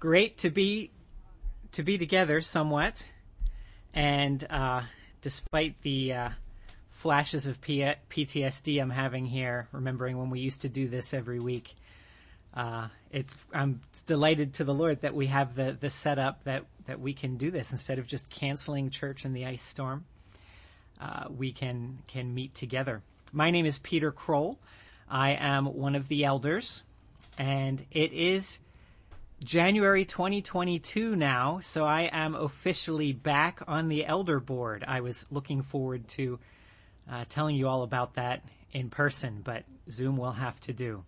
great to be to be together somewhat, and uh, despite the uh, flashes of P- PTSD I'm having here, remembering when we used to do this every week, uh, it's I'm delighted to the Lord that we have the the setup that that we can do this instead of just canceling church in the ice storm. Uh, we can can meet together. My name is Peter Kroll. I am one of the elders, and it is January 2022 now, so I am officially back on the elder board. I was looking forward to uh, telling you all about that in person, but Zoom will have to do.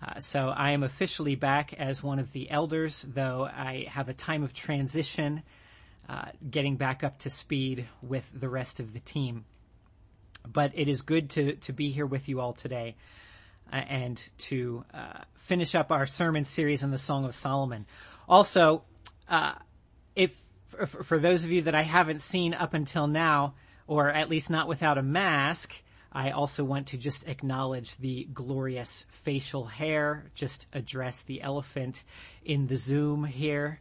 Uh, so I am officially back as one of the elders, though I have a time of transition, uh, getting back up to speed with the rest of the team. But it is good to to be here with you all today. Uh, and to uh, finish up our sermon series on the Song of Solomon. Also, uh, if for, for those of you that I haven't seen up until now, or at least not without a mask, I also want to just acknowledge the glorious facial hair, just address the elephant in the Zoom here,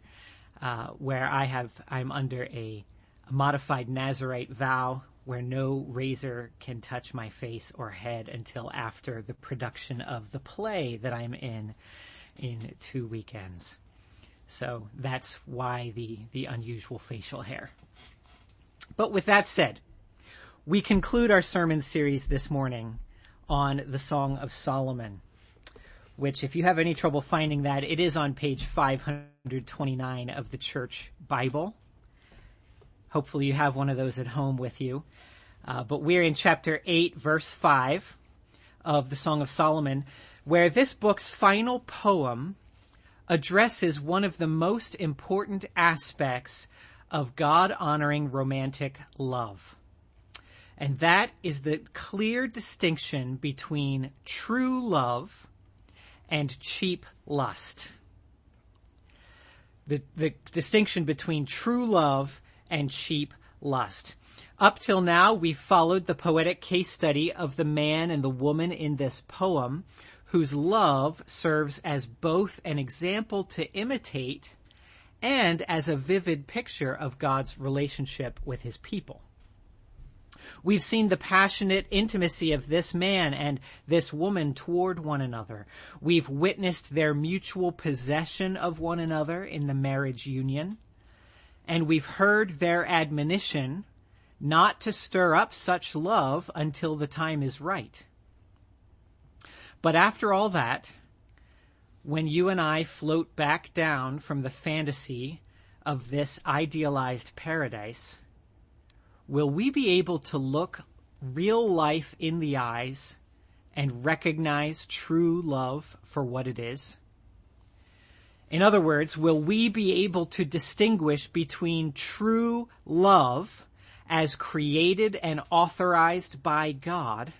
uh, where I have, I'm under a modified Nazarite vow where no razor can touch my face or head until after the production of the play that I'm in in two weekends. So that's why the, the unusual facial hair. But with that said, we conclude our sermon series this morning on the Song of Solomon, which if you have any trouble finding that, it is on page 529 of the church Bible. Hopefully you have one of those at home with you. Uh, but we're in chapter 8, verse 5 of the Song of Solomon, where this book's final poem addresses one of the most important aspects of God honoring romantic love. And that is the clear distinction between true love and cheap lust. The, the distinction between true love and cheap lust. Up till now, we've followed the poetic case study of the man and the woman in this poem, whose love serves as both an example to imitate and as a vivid picture of God's relationship with his people. We've seen the passionate intimacy of this man and this woman toward one another. We've witnessed their mutual possession of one another in the marriage union and we've heard their admonition not to stir up such love until the time is right. But after all that, when you and I float back down from the fantasy of this idealized paradise, will we be able to look real life in the eyes and recognize true love for what it is? In other words, will we be able to distinguish between true love as created and authorized by God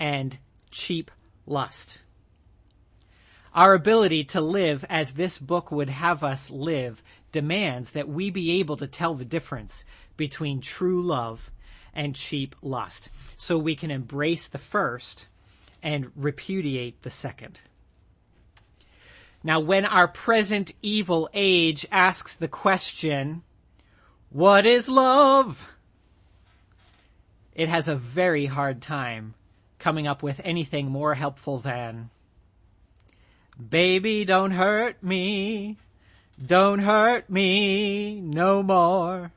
and cheap lust? Our ability to live as this book would have us live demands that we be able to tell the difference between true love and cheap lust so we can embrace the first and repudiate the second. Now when our present evil age asks the question, what is love? It has a very hard time coming up with anything more helpful than, baby don't hurt me, don't hurt me no more.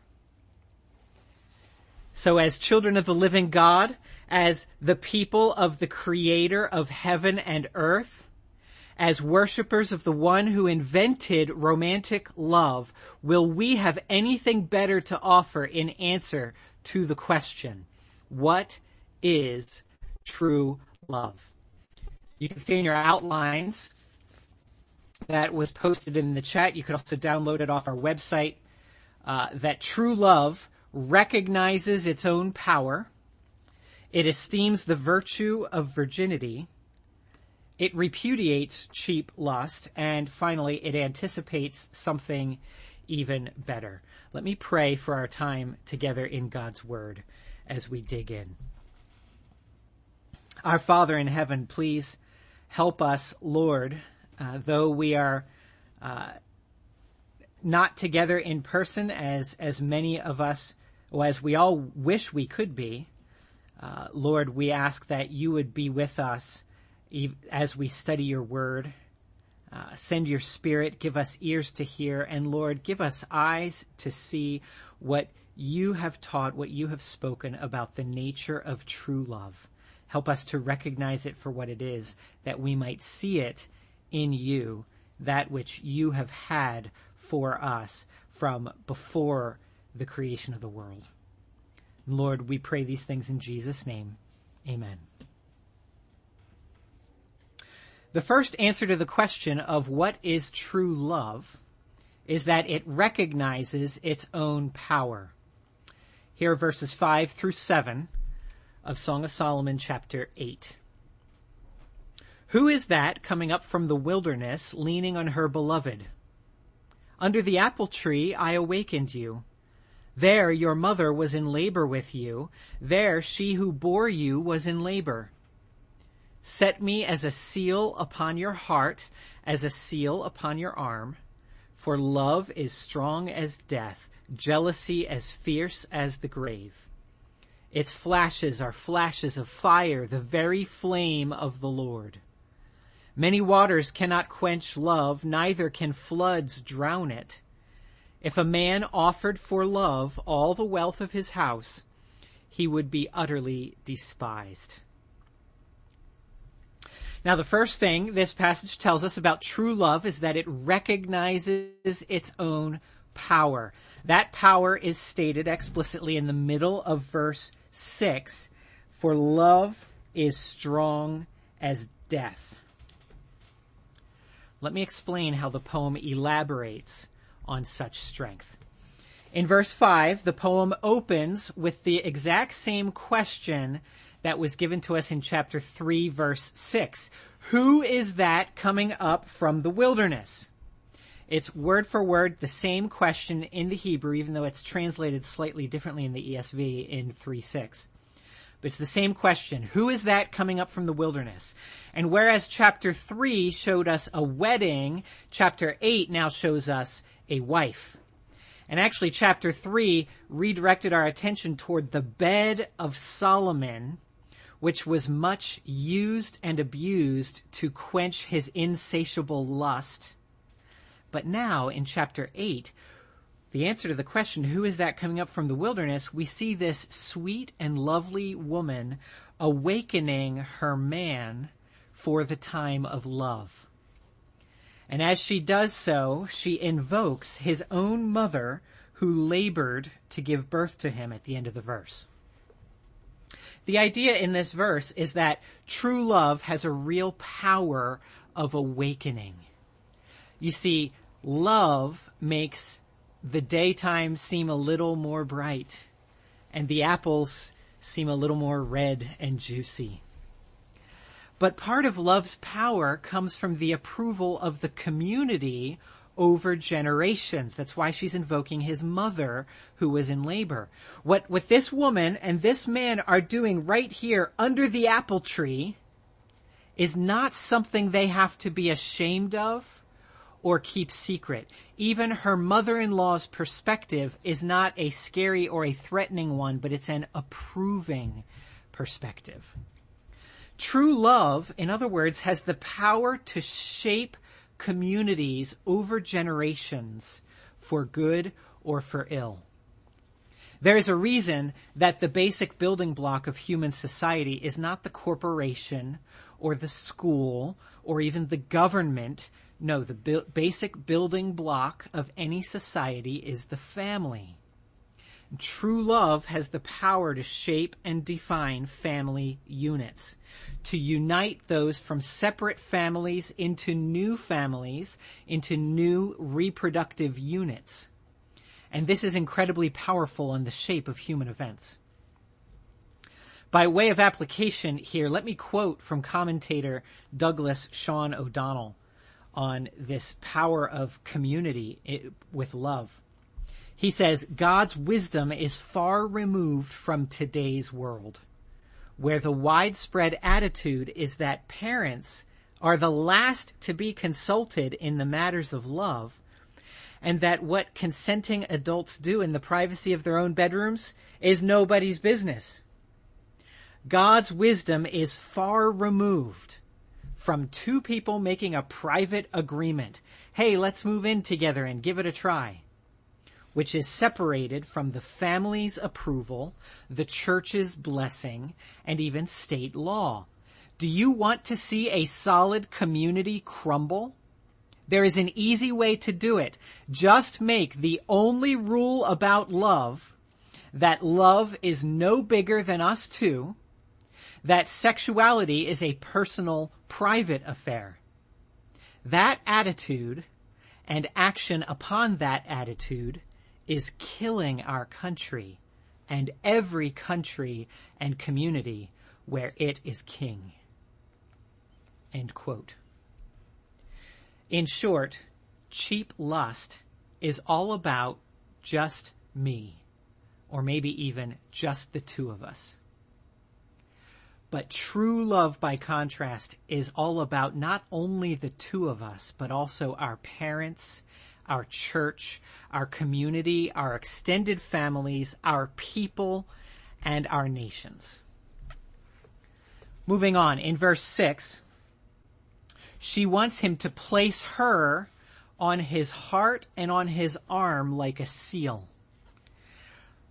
So as children of the living God, as the people of the creator of heaven and earth, as worshippers of the one who invented romantic love, will we have anything better to offer in answer to the question, what is true love? You can see in your outlines that was posted in the chat. You could also download it off our website. Uh, that true love recognizes its own power. It esteems the virtue of virginity it repudiates cheap lust, and finally, it anticipates something even better. Let me pray for our time together in God's Word as we dig in. Our Father in heaven, please help us, Lord, uh, though we are uh, not together in person as as many of us, or as we all wish we could be. Uh, Lord, we ask that you would be with us as we study your word. Uh, send your spirit, give us ears to hear, and Lord, give us eyes to see what you have taught, what you have spoken about the nature of true love. Help us to recognize it for what it is, that we might see it in you, that which you have had for us from before the creation of the world. Lord, we pray these things in Jesus' name. Amen. The first answer to the question of what is true love is that it recognizes its own power. Here verses 5 through 7 of Song of Solomon chapter 8. Who is that coming up from the wilderness leaning on her beloved? Under the apple tree I awakened you. There your mother was in labor with you. There she who bore you was in labor. Set me as a seal upon your heart, as a seal upon your arm. For love is strong as death, jealousy as fierce as the grave. Its flashes are flashes of fire, the very flame of the Lord. Many waters cannot quench love, neither can floods drown it. If a man offered for love all the wealth of his house, he would be utterly despised. Now, the first thing this passage tells us about true love is that it recognizes its own power. That power is stated explicitly in the middle of verse 6. For love is strong as death. Let me explain how the poem elaborates on such strength. In verse 5, the poem opens with the exact same question that was given to us in chapter 3 verse 6. Who is that coming up from the wilderness? It's word for word the same question in the Hebrew, even though it's translated slightly differently in the ESV in 3 6. But it's the same question. Who is that coming up from the wilderness? And whereas chapter 3 showed us a wedding, chapter 8 now shows us a wife. And actually chapter 3 redirected our attention toward the bed of Solomon, which was much used and abused to quench his insatiable lust. But now in chapter 8, the answer to the question, who is that coming up from the wilderness? We see this sweet and lovely woman awakening her man for the time of love. And as she does so, she invokes his own mother who labored to give birth to him at the end of the verse. The idea in this verse is that true love has a real power of awakening. You see, love makes the daytime seem a little more bright and the apples seem a little more red and juicy. But part of love's power comes from the approval of the community over generations. That's why she's invoking his mother who was in labor. What, what this woman and this man are doing right here under the apple tree is not something they have to be ashamed of or keep secret. Even her mother-in-law's perspective is not a scary or a threatening one, but it's an approving perspective. True love, in other words, has the power to shape communities over generations for good or for ill. There is a reason that the basic building block of human society is not the corporation or the school or even the government. No, the bu- basic building block of any society is the family. True love has the power to shape and define family units, to unite those from separate families into new families, into new reproductive units. And this is incredibly powerful in the shape of human events. By way of application here, let me quote from commentator Douglas Sean O'Donnell on this power of community with love. He says, God's wisdom is far removed from today's world, where the widespread attitude is that parents are the last to be consulted in the matters of love, and that what consenting adults do in the privacy of their own bedrooms is nobody's business. God's wisdom is far removed from two people making a private agreement. Hey, let's move in together and give it a try. Which is separated from the family's approval, the church's blessing, and even state law. Do you want to see a solid community crumble? There is an easy way to do it. Just make the only rule about love that love is no bigger than us two, that sexuality is a personal, private affair. That attitude and action upon that attitude is killing our country and every country and community where it is king. End quote. In short, cheap lust is all about just me, or maybe even just the two of us. But true love, by contrast, is all about not only the two of us, but also our parents, our church, our community, our extended families, our people, and our nations. Moving on, in verse 6, she wants him to place her on his heart and on his arm like a seal.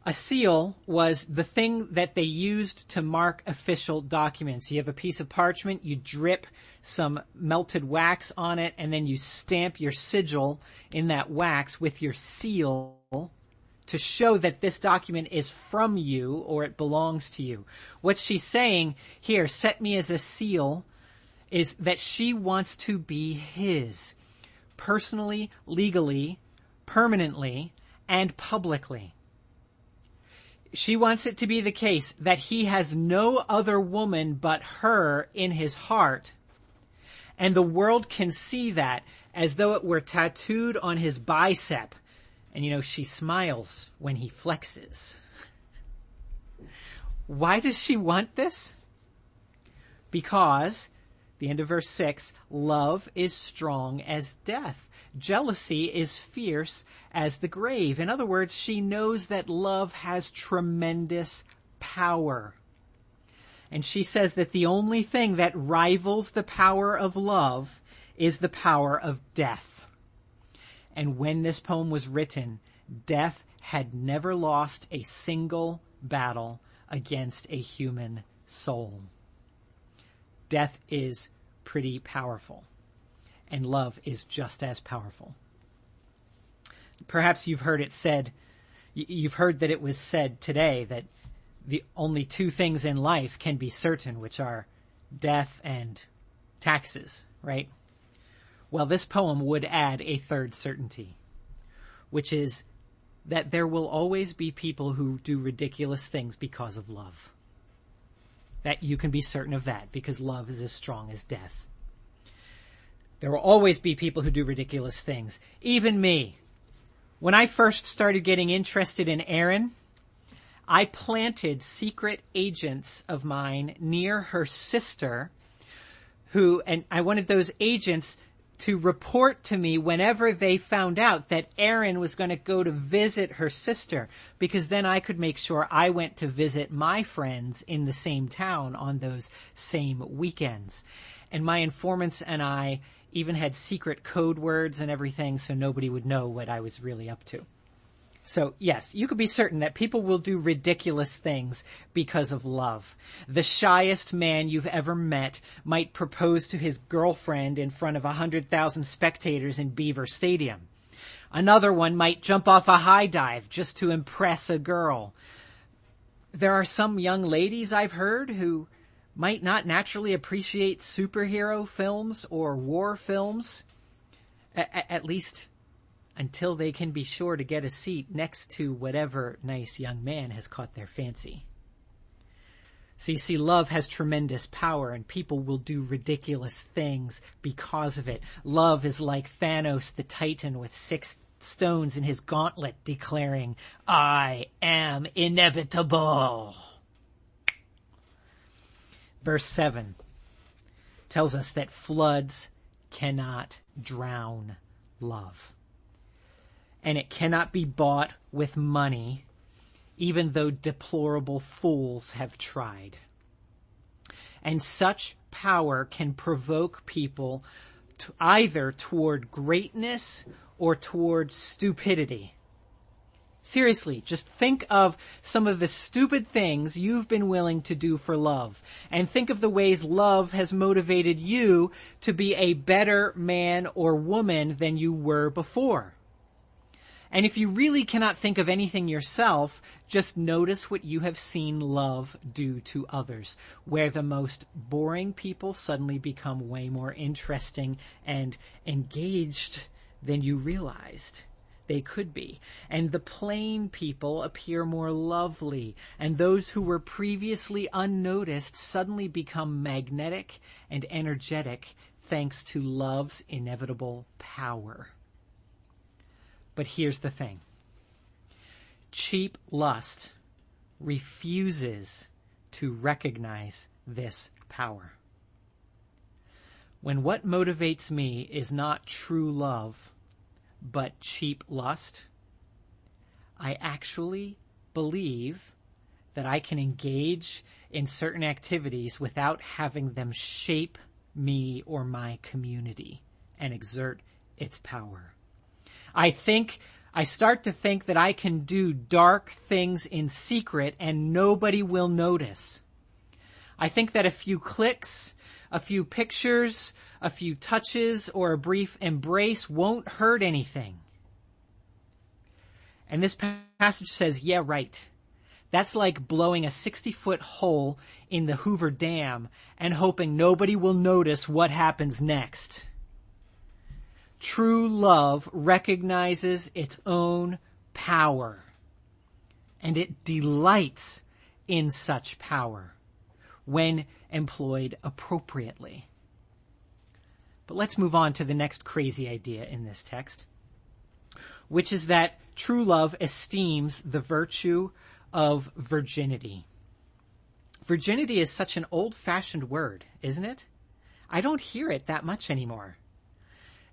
A seal was the thing that they used to mark official documents. You have a piece of parchment, you drip some melted wax on it, and then you stamp your sigil in that wax with your seal to show that this document is from you or it belongs to you. What she's saying here, set me as a seal, is that she wants to be his. Personally, legally, permanently, and publicly. She wants it to be the case that he has no other woman but her in his heart. And the world can see that as though it were tattooed on his bicep. And you know, she smiles when he flexes. Why does she want this? Because the end of verse 6, love is strong as death. Jealousy is fierce as the grave. In other words, she knows that love has tremendous power. And she says that the only thing that rivals the power of love is the power of death. And when this poem was written, death had never lost a single battle against a human soul death is pretty powerful and love is just as powerful. Perhaps you've heard it said, you've heard that it was said today that the only two things in life can be certain, which are death and taxes, right? Well, this poem would add a third certainty, which is that there will always be people who do ridiculous things because of love. That you can be certain of that because love is as strong as death. There will always be people who do ridiculous things. Even me. When I first started getting interested in Erin, I planted secret agents of mine near her sister who, and I wanted those agents to report to me whenever they found out that Erin was going to go to visit her sister because then I could make sure I went to visit my friends in the same town on those same weekends. And my informants and I even had secret code words and everything so nobody would know what I was really up to. So yes, you could be certain that people will do ridiculous things because of love. The shyest man you've ever met might propose to his girlfriend in front of a hundred thousand spectators in Beaver Stadium. Another one might jump off a high dive just to impress a girl. There are some young ladies I've heard who might not naturally appreciate superhero films or war films, a- at least until they can be sure to get a seat next to whatever nice young man has caught their fancy. So you see, love has tremendous power and people will do ridiculous things because of it. Love is like Thanos the Titan with six stones in his gauntlet declaring, I am inevitable. Verse 7. tells us that floods cannot drown love. And it cannot be bought with money, even though deplorable fools have tried. And such power can provoke people to either toward greatness or toward stupidity. Seriously, just think of some of the stupid things you've been willing to do for love. And think of the ways love has motivated you to be a better man or woman than you were before. And if you really cannot think of anything yourself, just notice what you have seen love do to others, where the most boring people suddenly become way more interesting and engaged than you realized they could be. And the plain people appear more lovely, and those who were previously unnoticed suddenly become magnetic and energetic thanks to love's inevitable power. But here's the thing. Cheap lust refuses to recognize this power. When what motivates me is not true love, but cheap lust, I actually believe that I can engage in certain activities without having them shape me or my community and exert its power. I think, I start to think that I can do dark things in secret and nobody will notice. I think that a few clicks, a few pictures, a few touches, or a brief embrace won't hurt anything. And this passage says, yeah, right. That's like blowing a 60 foot hole in the Hoover Dam and hoping nobody will notice what happens next. True love recognizes its own power and it delights in such power when employed appropriately. But let's move on to the next crazy idea in this text, which is that true love esteems the virtue of virginity. Virginity is such an old fashioned word, isn't it? I don't hear it that much anymore.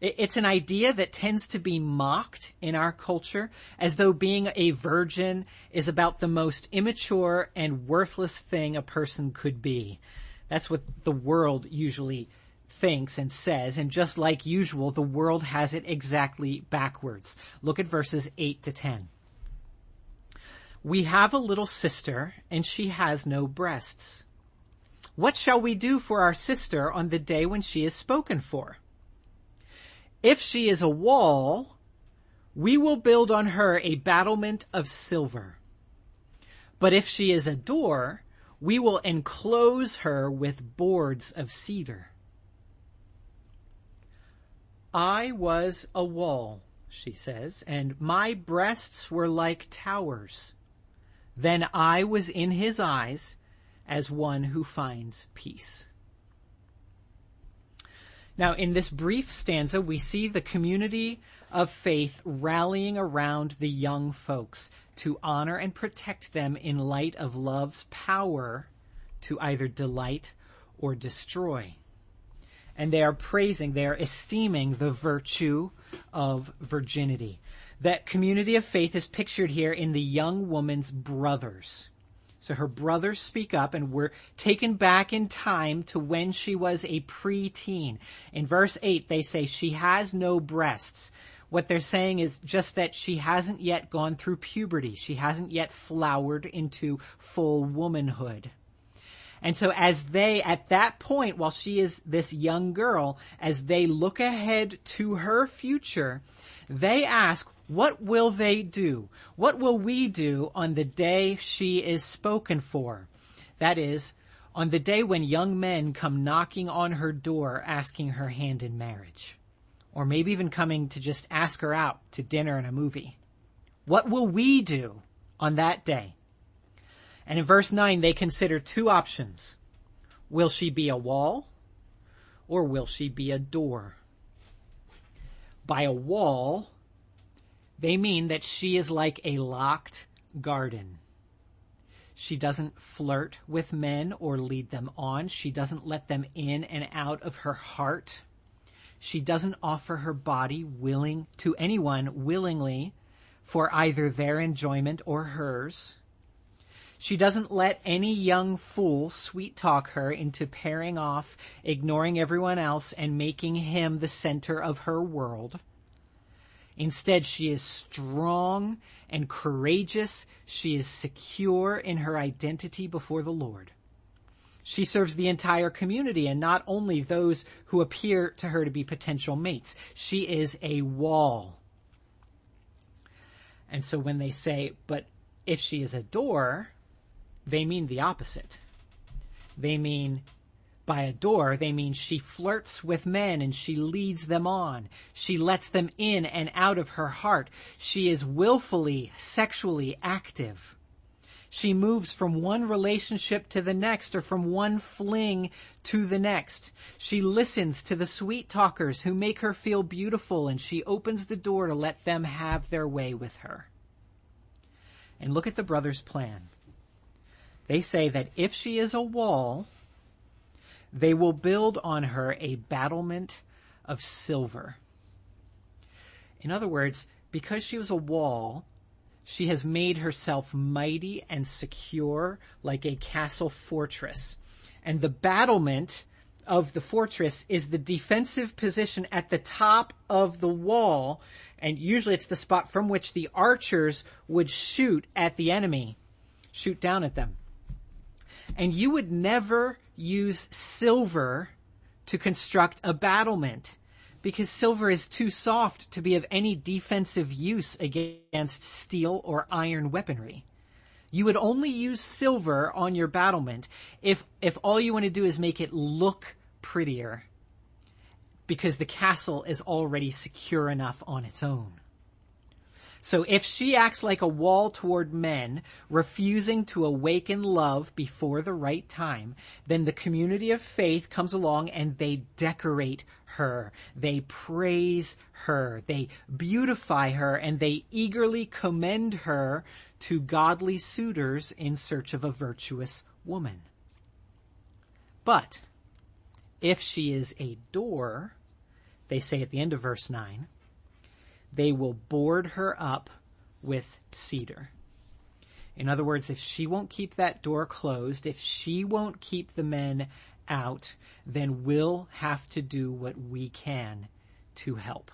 It's an idea that tends to be mocked in our culture as though being a virgin is about the most immature and worthless thing a person could be. That's what the world usually thinks and says, and just like usual, the world has it exactly backwards. Look at verses 8 to 10. We have a little sister, and she has no breasts. What shall we do for our sister on the day when she is spoken for? If she is a wall, we will build on her a battlement of silver. But if she is a door, we will enclose her with boards of cedar. I was a wall, she says, and my breasts were like towers. Then I was in his eyes as one who finds peace. Now, in this brief stanza, we see the community of faith rallying around the young folks to honor and protect them in light of love's power to either delight or destroy and they are praising, they are esteeming the virtue of virginity. That community of faith is pictured here in the young woman's brothers. So her brothers speak up and we're taken back in time to when she was a preteen. In verse 8, they say she has no breasts. What they're saying is just that she hasn't yet gone through puberty. She hasn't yet flowered into full womanhood. And so as they, at that point, while she is this young girl, as they look ahead to her future, they ask, what will they do? What will we do on the day she is spoken for? That is, on the day when young men come knocking on her door asking her hand in marriage. Or maybe even coming to just ask her out to dinner and a movie. What will we do on that day? And in verse 9, they consider two options. Will she be a wall or will she be a door? By a wall, they mean that she is like a locked garden. She doesn't flirt with men or lead them on. She doesn't let them in and out of her heart. She doesn't offer her body willing to anyone willingly for either their enjoyment or hers. She doesn't let any young fool sweet talk her into pairing off, ignoring everyone else, and making him the center of her world. Instead, she is strong and courageous. She is secure in her identity before the Lord. She serves the entire community and not only those who appear to her to be potential mates. She is a wall. And so when they say, but if she is a door, they mean the opposite. They mean by a door, they mean she flirts with men and she leads them on. She lets them in and out of her heart. She is willfully sexually active. She moves from one relationship to the next or from one fling to the next. She listens to the sweet talkers who make her feel beautiful and she opens the door to let them have their way with her. And look at the brother's plan. They say that if she is a wall, they will build on her a battlement of silver. In other words, because she was a wall, she has made herself mighty and secure like a castle fortress. And the battlement of the fortress is the defensive position at the top of the wall. And usually it's the spot from which the archers would shoot at the enemy, shoot down at them. And you would never use silver to construct a battlement because silver is too soft to be of any defensive use against steel or iron weaponry. You would only use silver on your battlement if, if all you want to do is make it look prettier because the castle is already secure enough on its own. So if she acts like a wall toward men, refusing to awaken love before the right time, then the community of faith comes along and they decorate her. They praise her. They beautify her and they eagerly commend her to godly suitors in search of a virtuous woman. But if she is a door, they say at the end of verse 9, they will board her up with cedar. In other words, if she won't keep that door closed, if she won't keep the men out, then we'll have to do what we can to help.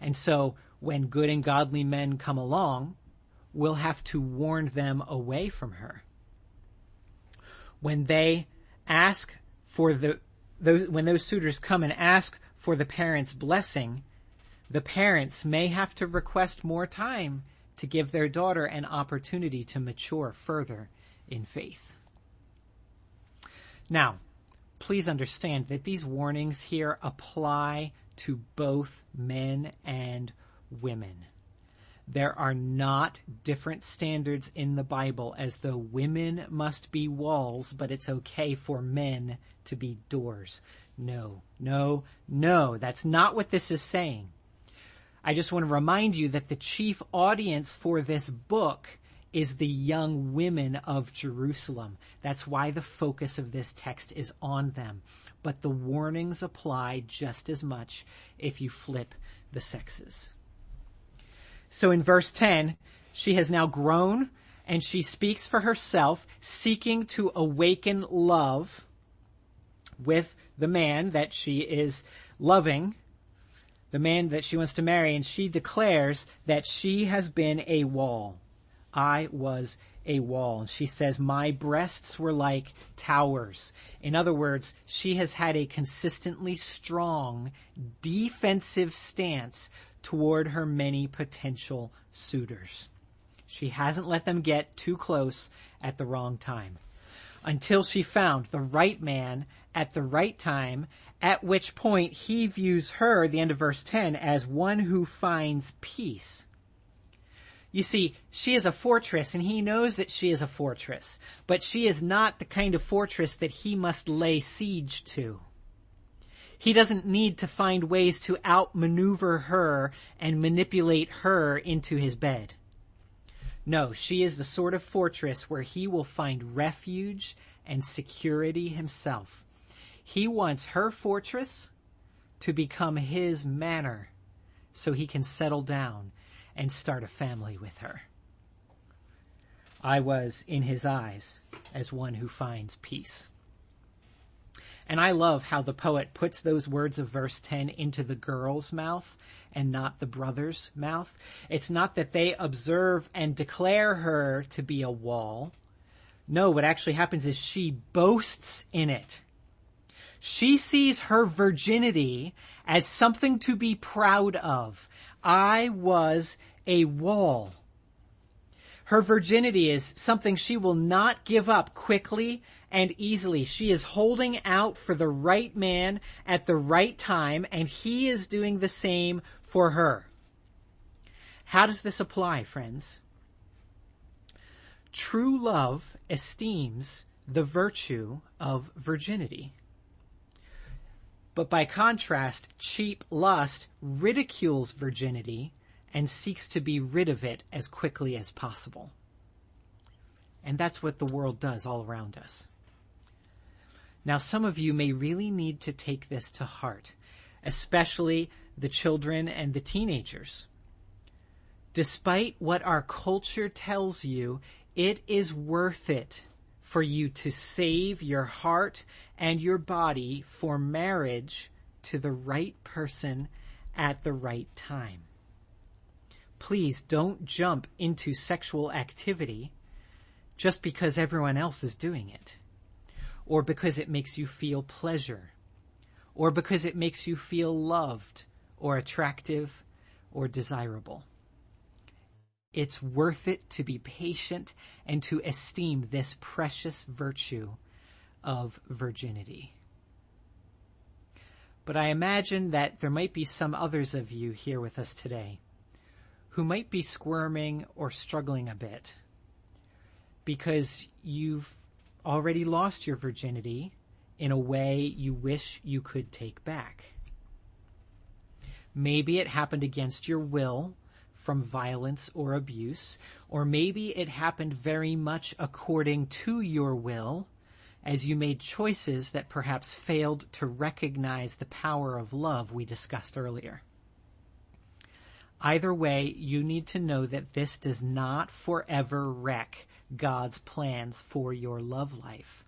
And so when good and godly men come along, we'll have to warn them away from her. When they ask for the, those, when those suitors come and ask for the parents' blessing, the parents may have to request more time to give their daughter an opportunity to mature further in faith. Now, please understand that these warnings here apply to both men and women. There are not different standards in the Bible as though women must be walls, but it's okay for men to be doors. No, no, no, that's not what this is saying. I just want to remind you that the chief audience for this book is the young women of Jerusalem. That's why the focus of this text is on them. But the warnings apply just as much if you flip the sexes. So in verse 10, she has now grown and she speaks for herself, seeking to awaken love with the man that she is loving the man that she wants to marry, and she declares that she has been a wall. I was a wall. She says, my breasts were like towers. In other words, she has had a consistently strong defensive stance toward her many potential suitors. She hasn't let them get too close at the wrong time until she found the right man at the right time at which point he views her, the end of verse 10, as one who finds peace. You see, she is a fortress and he knows that she is a fortress, but she is not the kind of fortress that he must lay siege to. He doesn't need to find ways to outmaneuver her and manipulate her into his bed. No, she is the sort of fortress where he will find refuge and security himself. He wants her fortress to become his manor so he can settle down and start a family with her. I was in his eyes as one who finds peace. And I love how the poet puts those words of verse 10 into the girl's mouth and not the brother's mouth. It's not that they observe and declare her to be a wall. No, what actually happens is she boasts in it. She sees her virginity as something to be proud of. I was a wall. Her virginity is something she will not give up quickly and easily. She is holding out for the right man at the right time, and he is doing the same for her. How does this apply, friends? True love esteems the virtue of virginity. But by contrast, cheap lust ridicules virginity and seeks to be rid of it as quickly as possible. And that's what the world does all around us. Now, some of you may really need to take this to heart, especially the children and the teenagers. Despite what our culture tells you, it is worth it for you to save your heart and your body for marriage to the right person at the right time. Please don't jump into sexual activity just because everyone else is doing it or because it makes you feel pleasure, or because it makes you feel loved, or attractive, or desirable. It's worth it to be patient and to esteem this precious virtue of virginity. But I imagine that there might be some others of you here with us today who might be squirming or struggling a bit because you've already lost your virginity in a way you wish you could take back. Maybe it happened against your will from violence or abuse, or maybe it happened very much according to your will as you made choices that perhaps failed to recognize the power of love we discussed earlier. Either way, you need to know that this does not forever wreck God's plans for your love life.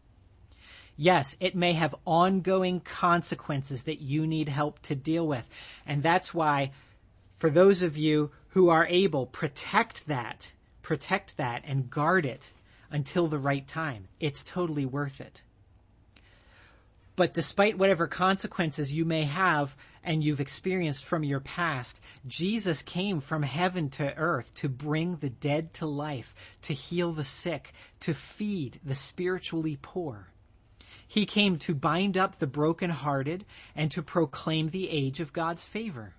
Yes, it may have ongoing consequences that you need help to deal with. And that's why, for those of you who are able, protect that, protect that and guard it until the right time. It's totally worth it. But despite whatever consequences you may have, and you've experienced from your past, Jesus came from heaven to earth to bring the dead to life, to heal the sick, to feed the spiritually poor. He came to bind up the brokenhearted and to proclaim the age of God's favor.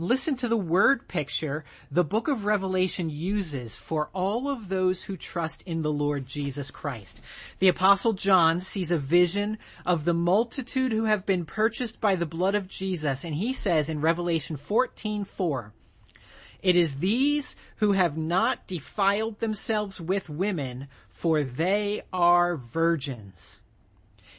Listen to the word picture the book of Revelation uses for all of those who trust in the Lord Jesus Christ. The apostle John sees a vision of the multitude who have been purchased by the blood of Jesus and he says in Revelation 14:4 It is these who have not defiled themselves with women for they are virgins.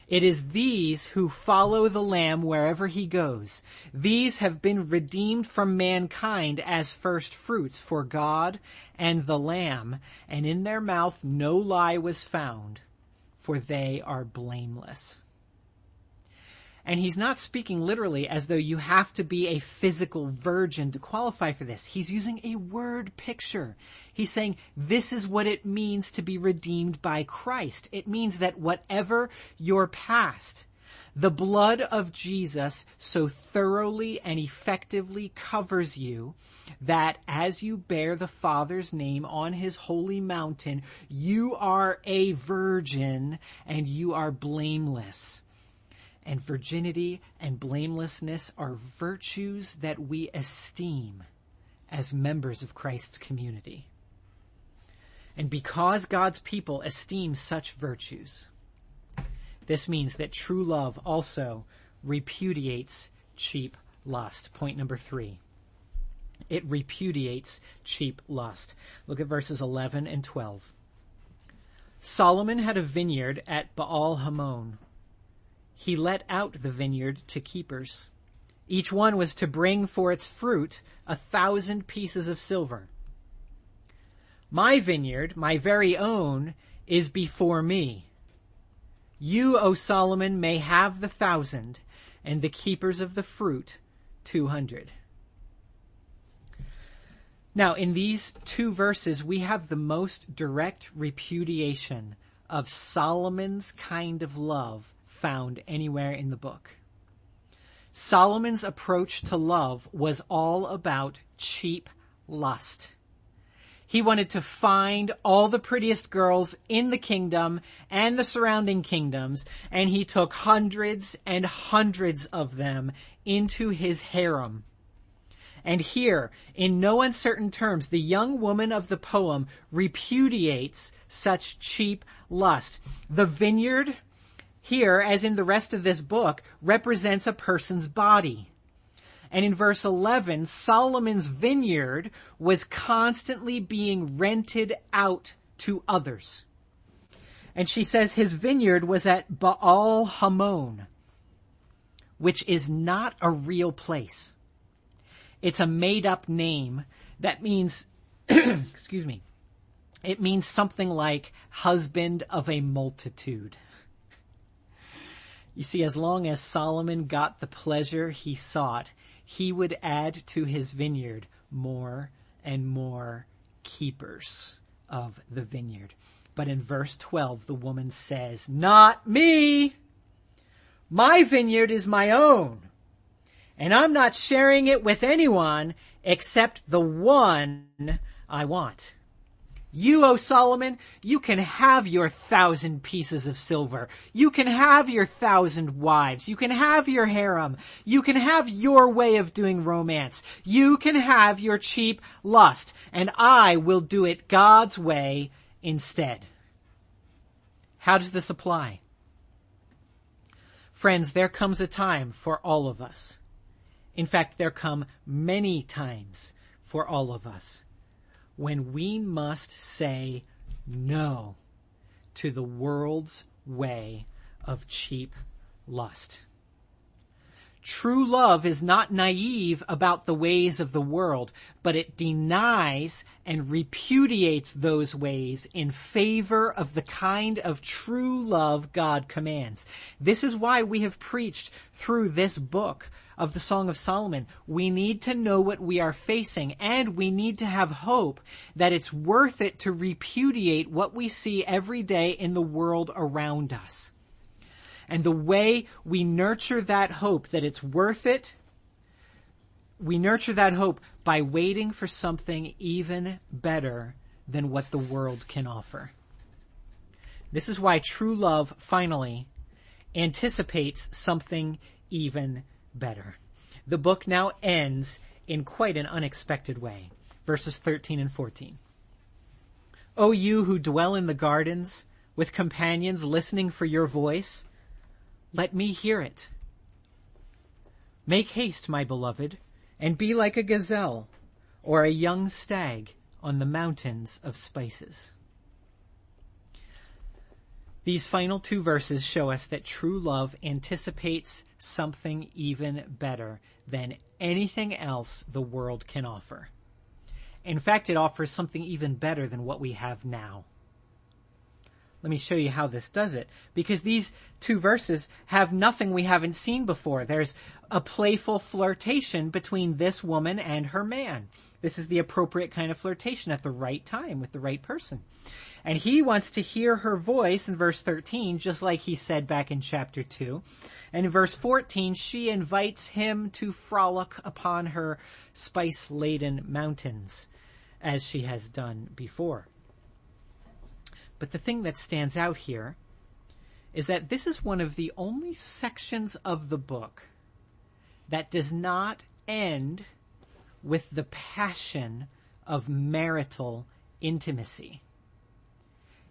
It is these who follow the Lamb wherever he goes. These have been redeemed from mankind as first fruits for God and the Lamb, and in their mouth no lie was found, for they are blameless. And he's not speaking literally as though you have to be a physical virgin to qualify for this. He's using a word picture. He's saying this is what it means to be redeemed by Christ. It means that whatever your past, the blood of Jesus so thoroughly and effectively covers you that as you bear the Father's name on his holy mountain, you are a virgin and you are blameless and virginity and blamelessness are virtues that we esteem as members of Christ's community. And because God's people esteem such virtues, this means that true love also repudiates cheap lust. Point number three. It repudiates cheap lust. Look at verses 11 and 12. Solomon had a vineyard at Baal Hamon. He let out the vineyard to keepers. Each one was to bring for its fruit a thousand pieces of silver. My vineyard, my very own, is before me. You, O Solomon, may have the thousand, and the keepers of the fruit two hundred. Now, in these two verses, we have the most direct repudiation of Solomon's kind of love found anywhere in the book. Solomon's approach to love was all about cheap lust. He wanted to find all the prettiest girls in the kingdom and the surrounding kingdoms, and he took hundreds and hundreds of them into his harem and here, in no uncertain terms, the young woman of the poem repudiates such cheap lust. The vineyard, here, as in the rest of this book, represents a person's body. And in verse 11, Solomon's vineyard was constantly being rented out to others. And she says his vineyard was at Baal Hamon, which is not a real place. It's a made up name that means, excuse me, it means something like husband of a multitude. You see, as long as Solomon got the pleasure he sought, he would add to his vineyard more and more keepers of the vineyard. But in verse 12, the woman says, not me! My vineyard is my own and I'm not sharing it with anyone except the one I want. You, O Solomon, you can have your thousand pieces of silver. You can have your thousand wives. You can have your harem. You can have your way of doing romance. You can have your cheap lust. And I will do it God's way instead. How does this apply? Friends, there comes a time for all of us in fact, there come many times for all of us when we must say no to the world's way of cheap lust. True love is not naive about the ways of the world, but it denies and repudiates those ways in favor of the kind of true love God commands. This is why we have preached through this book of the Song of Solomon. We need to know what we are facing and we need to have hope that it's worth it to repudiate what we see every day in the world around us. And the way we nurture that hope that it's worth it, we nurture that hope by waiting for something even better than what the world can offer. This is why true love finally anticipates something even better. The book now ends in quite an unexpected way. Verses 13 and 14. O you who dwell in the gardens with companions listening for your voice, let me hear it. Make haste, my beloved, and be like a gazelle or a young stag on the mountains of spices. These final two verses show us that true love anticipates something even better than anything else the world can offer. In fact, it offers something even better than what we have now. Let me show you how this does it. Because these two verses have nothing we haven't seen before. There's a playful flirtation between this woman and her man. This is the appropriate kind of flirtation at the right time with the right person. And he wants to hear her voice in verse 13, just like he said back in chapter 2. And in verse 14, she invites him to frolic upon her spice laden mountains, as she has done before. But the thing that stands out here is that this is one of the only sections of the book that does not end with the passion of marital intimacy.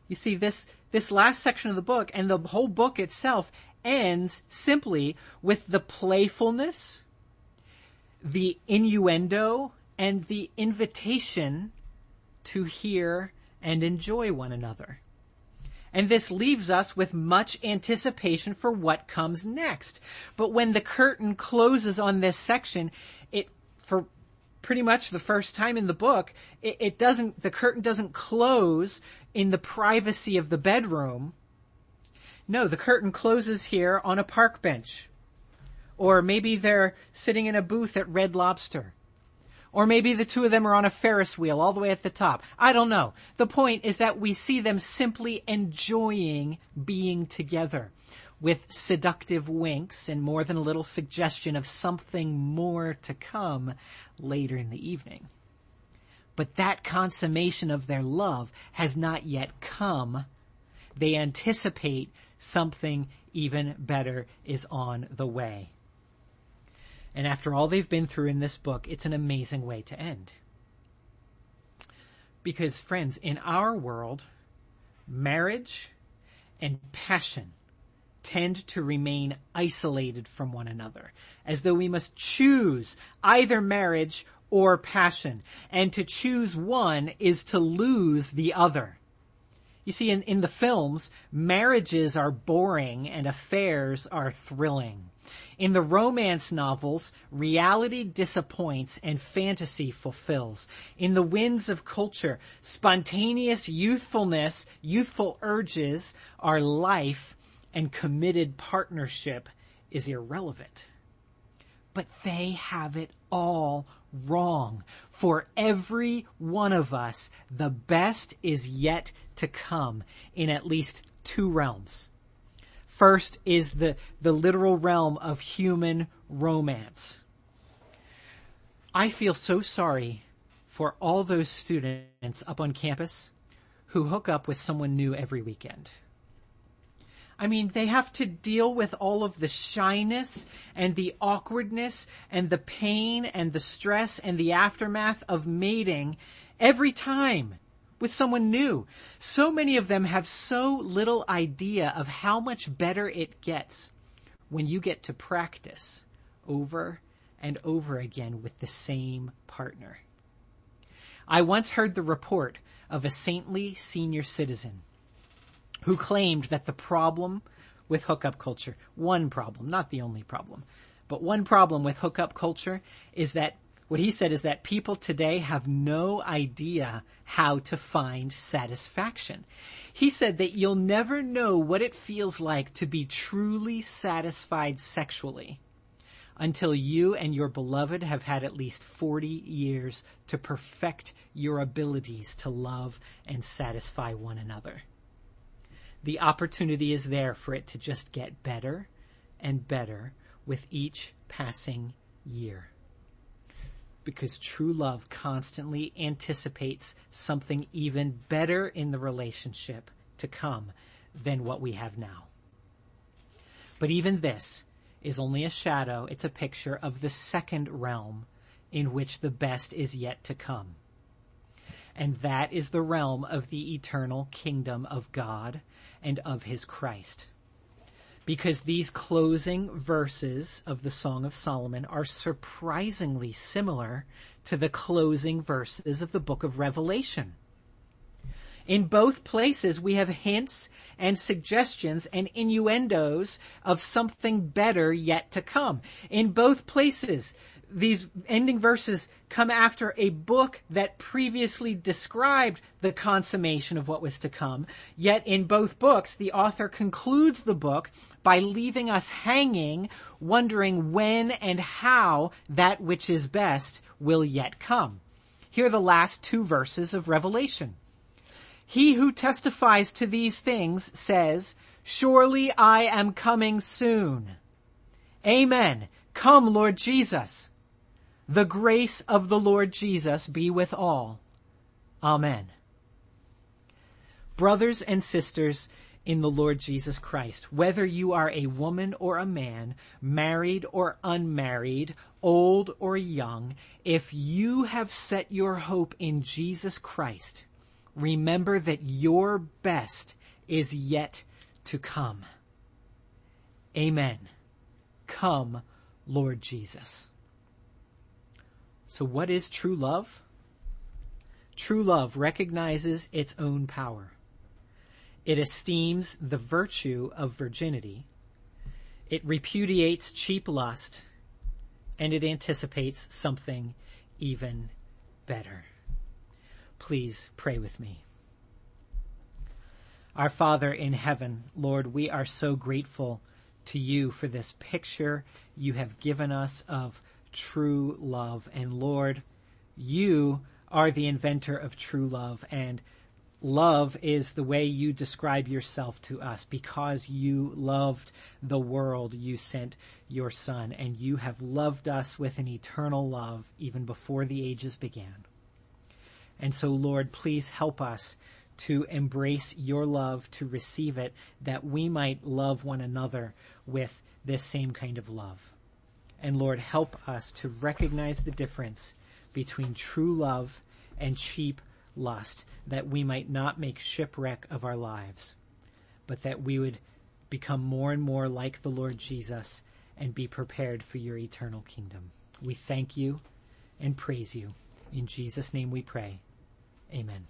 You see, this, this last section of the book and the whole book itself ends simply with the playfulness, the innuendo, and the invitation to hear and enjoy one another. And this leaves us with much anticipation for what comes next. But when the curtain closes on this section, it, for pretty much the first time in the book, it, it doesn't, the curtain doesn't close in the privacy of the bedroom. No, the curtain closes here on a park bench. Or maybe they're sitting in a booth at Red Lobster. Or maybe the two of them are on a Ferris wheel all the way at the top. I don't know. The point is that we see them simply enjoying being together with seductive winks and more than a little suggestion of something more to come later in the evening. But that consummation of their love has not yet come. They anticipate something even better is on the way. And after all they've been through in this book, it's an amazing way to end. Because friends, in our world, marriage and passion tend to remain isolated from one another, as though we must choose either marriage or passion. And to choose one is to lose the other. You see, in, in the films, marriages are boring and affairs are thrilling. In the romance novels, reality disappoints and fantasy fulfills. In the winds of culture, spontaneous youthfulness, youthful urges are life and committed partnership is irrelevant. But they have it all wrong. For every one of us, the best is yet to come in at least two realms. First is the, the literal realm of human romance. I feel so sorry for all those students up on campus who hook up with someone new every weekend. I mean, they have to deal with all of the shyness and the awkwardness and the pain and the stress and the aftermath of mating every time with someone new. So many of them have so little idea of how much better it gets when you get to practice over and over again with the same partner. I once heard the report of a saintly senior citizen who claimed that the problem with hookup culture, one problem, not the only problem, but one problem with hookup culture is that what he said is that people today have no idea how to find satisfaction. He said that you'll never know what it feels like to be truly satisfied sexually until you and your beloved have had at least 40 years to perfect your abilities to love and satisfy one another. The opportunity is there for it to just get better and better with each passing year because true love constantly anticipates something even better in the relationship to come than what we have now. But even this is only a shadow, it's a picture of the second realm in which the best is yet to come. And that is the realm of the eternal kingdom of God and of his Christ because these closing verses of the Song of Solomon are surprisingly similar to the closing verses of the book of Revelation. In both places, we have hints and suggestions and innuendos of something better yet to come. In both places, these ending verses come after a book that previously described the consummation of what was to come. Yet in both books, the author concludes the book by leaving us hanging, wondering when and how that which is best will yet come. Here are the last two verses of Revelation. He who testifies to these things says, surely I am coming soon. Amen. Come, Lord Jesus. The grace of the Lord Jesus be with all. Amen. Brothers and sisters in the Lord Jesus Christ, whether you are a woman or a man, married or unmarried, old or young, if you have set your hope in Jesus Christ, remember that your best is yet to come. Amen. Come, Lord Jesus. So what is true love? True love recognizes its own power. It esteems the virtue of virginity. It repudiates cheap lust and it anticipates something even better. Please pray with me. Our Father in heaven, Lord, we are so grateful to you for this picture you have given us of true love. And Lord, you are the inventor of true love and love is the way you describe yourself to us because you loved the world you sent your son and you have loved us with an eternal love even before the ages began. And so Lord, please help us to embrace your love, to receive it, that we might love one another with this same kind of love. And Lord, help us to recognize the difference between true love and cheap lust, that we might not make shipwreck of our lives, but that we would become more and more like the Lord Jesus and be prepared for your eternal kingdom. We thank you and praise you. In Jesus' name we pray. Amen.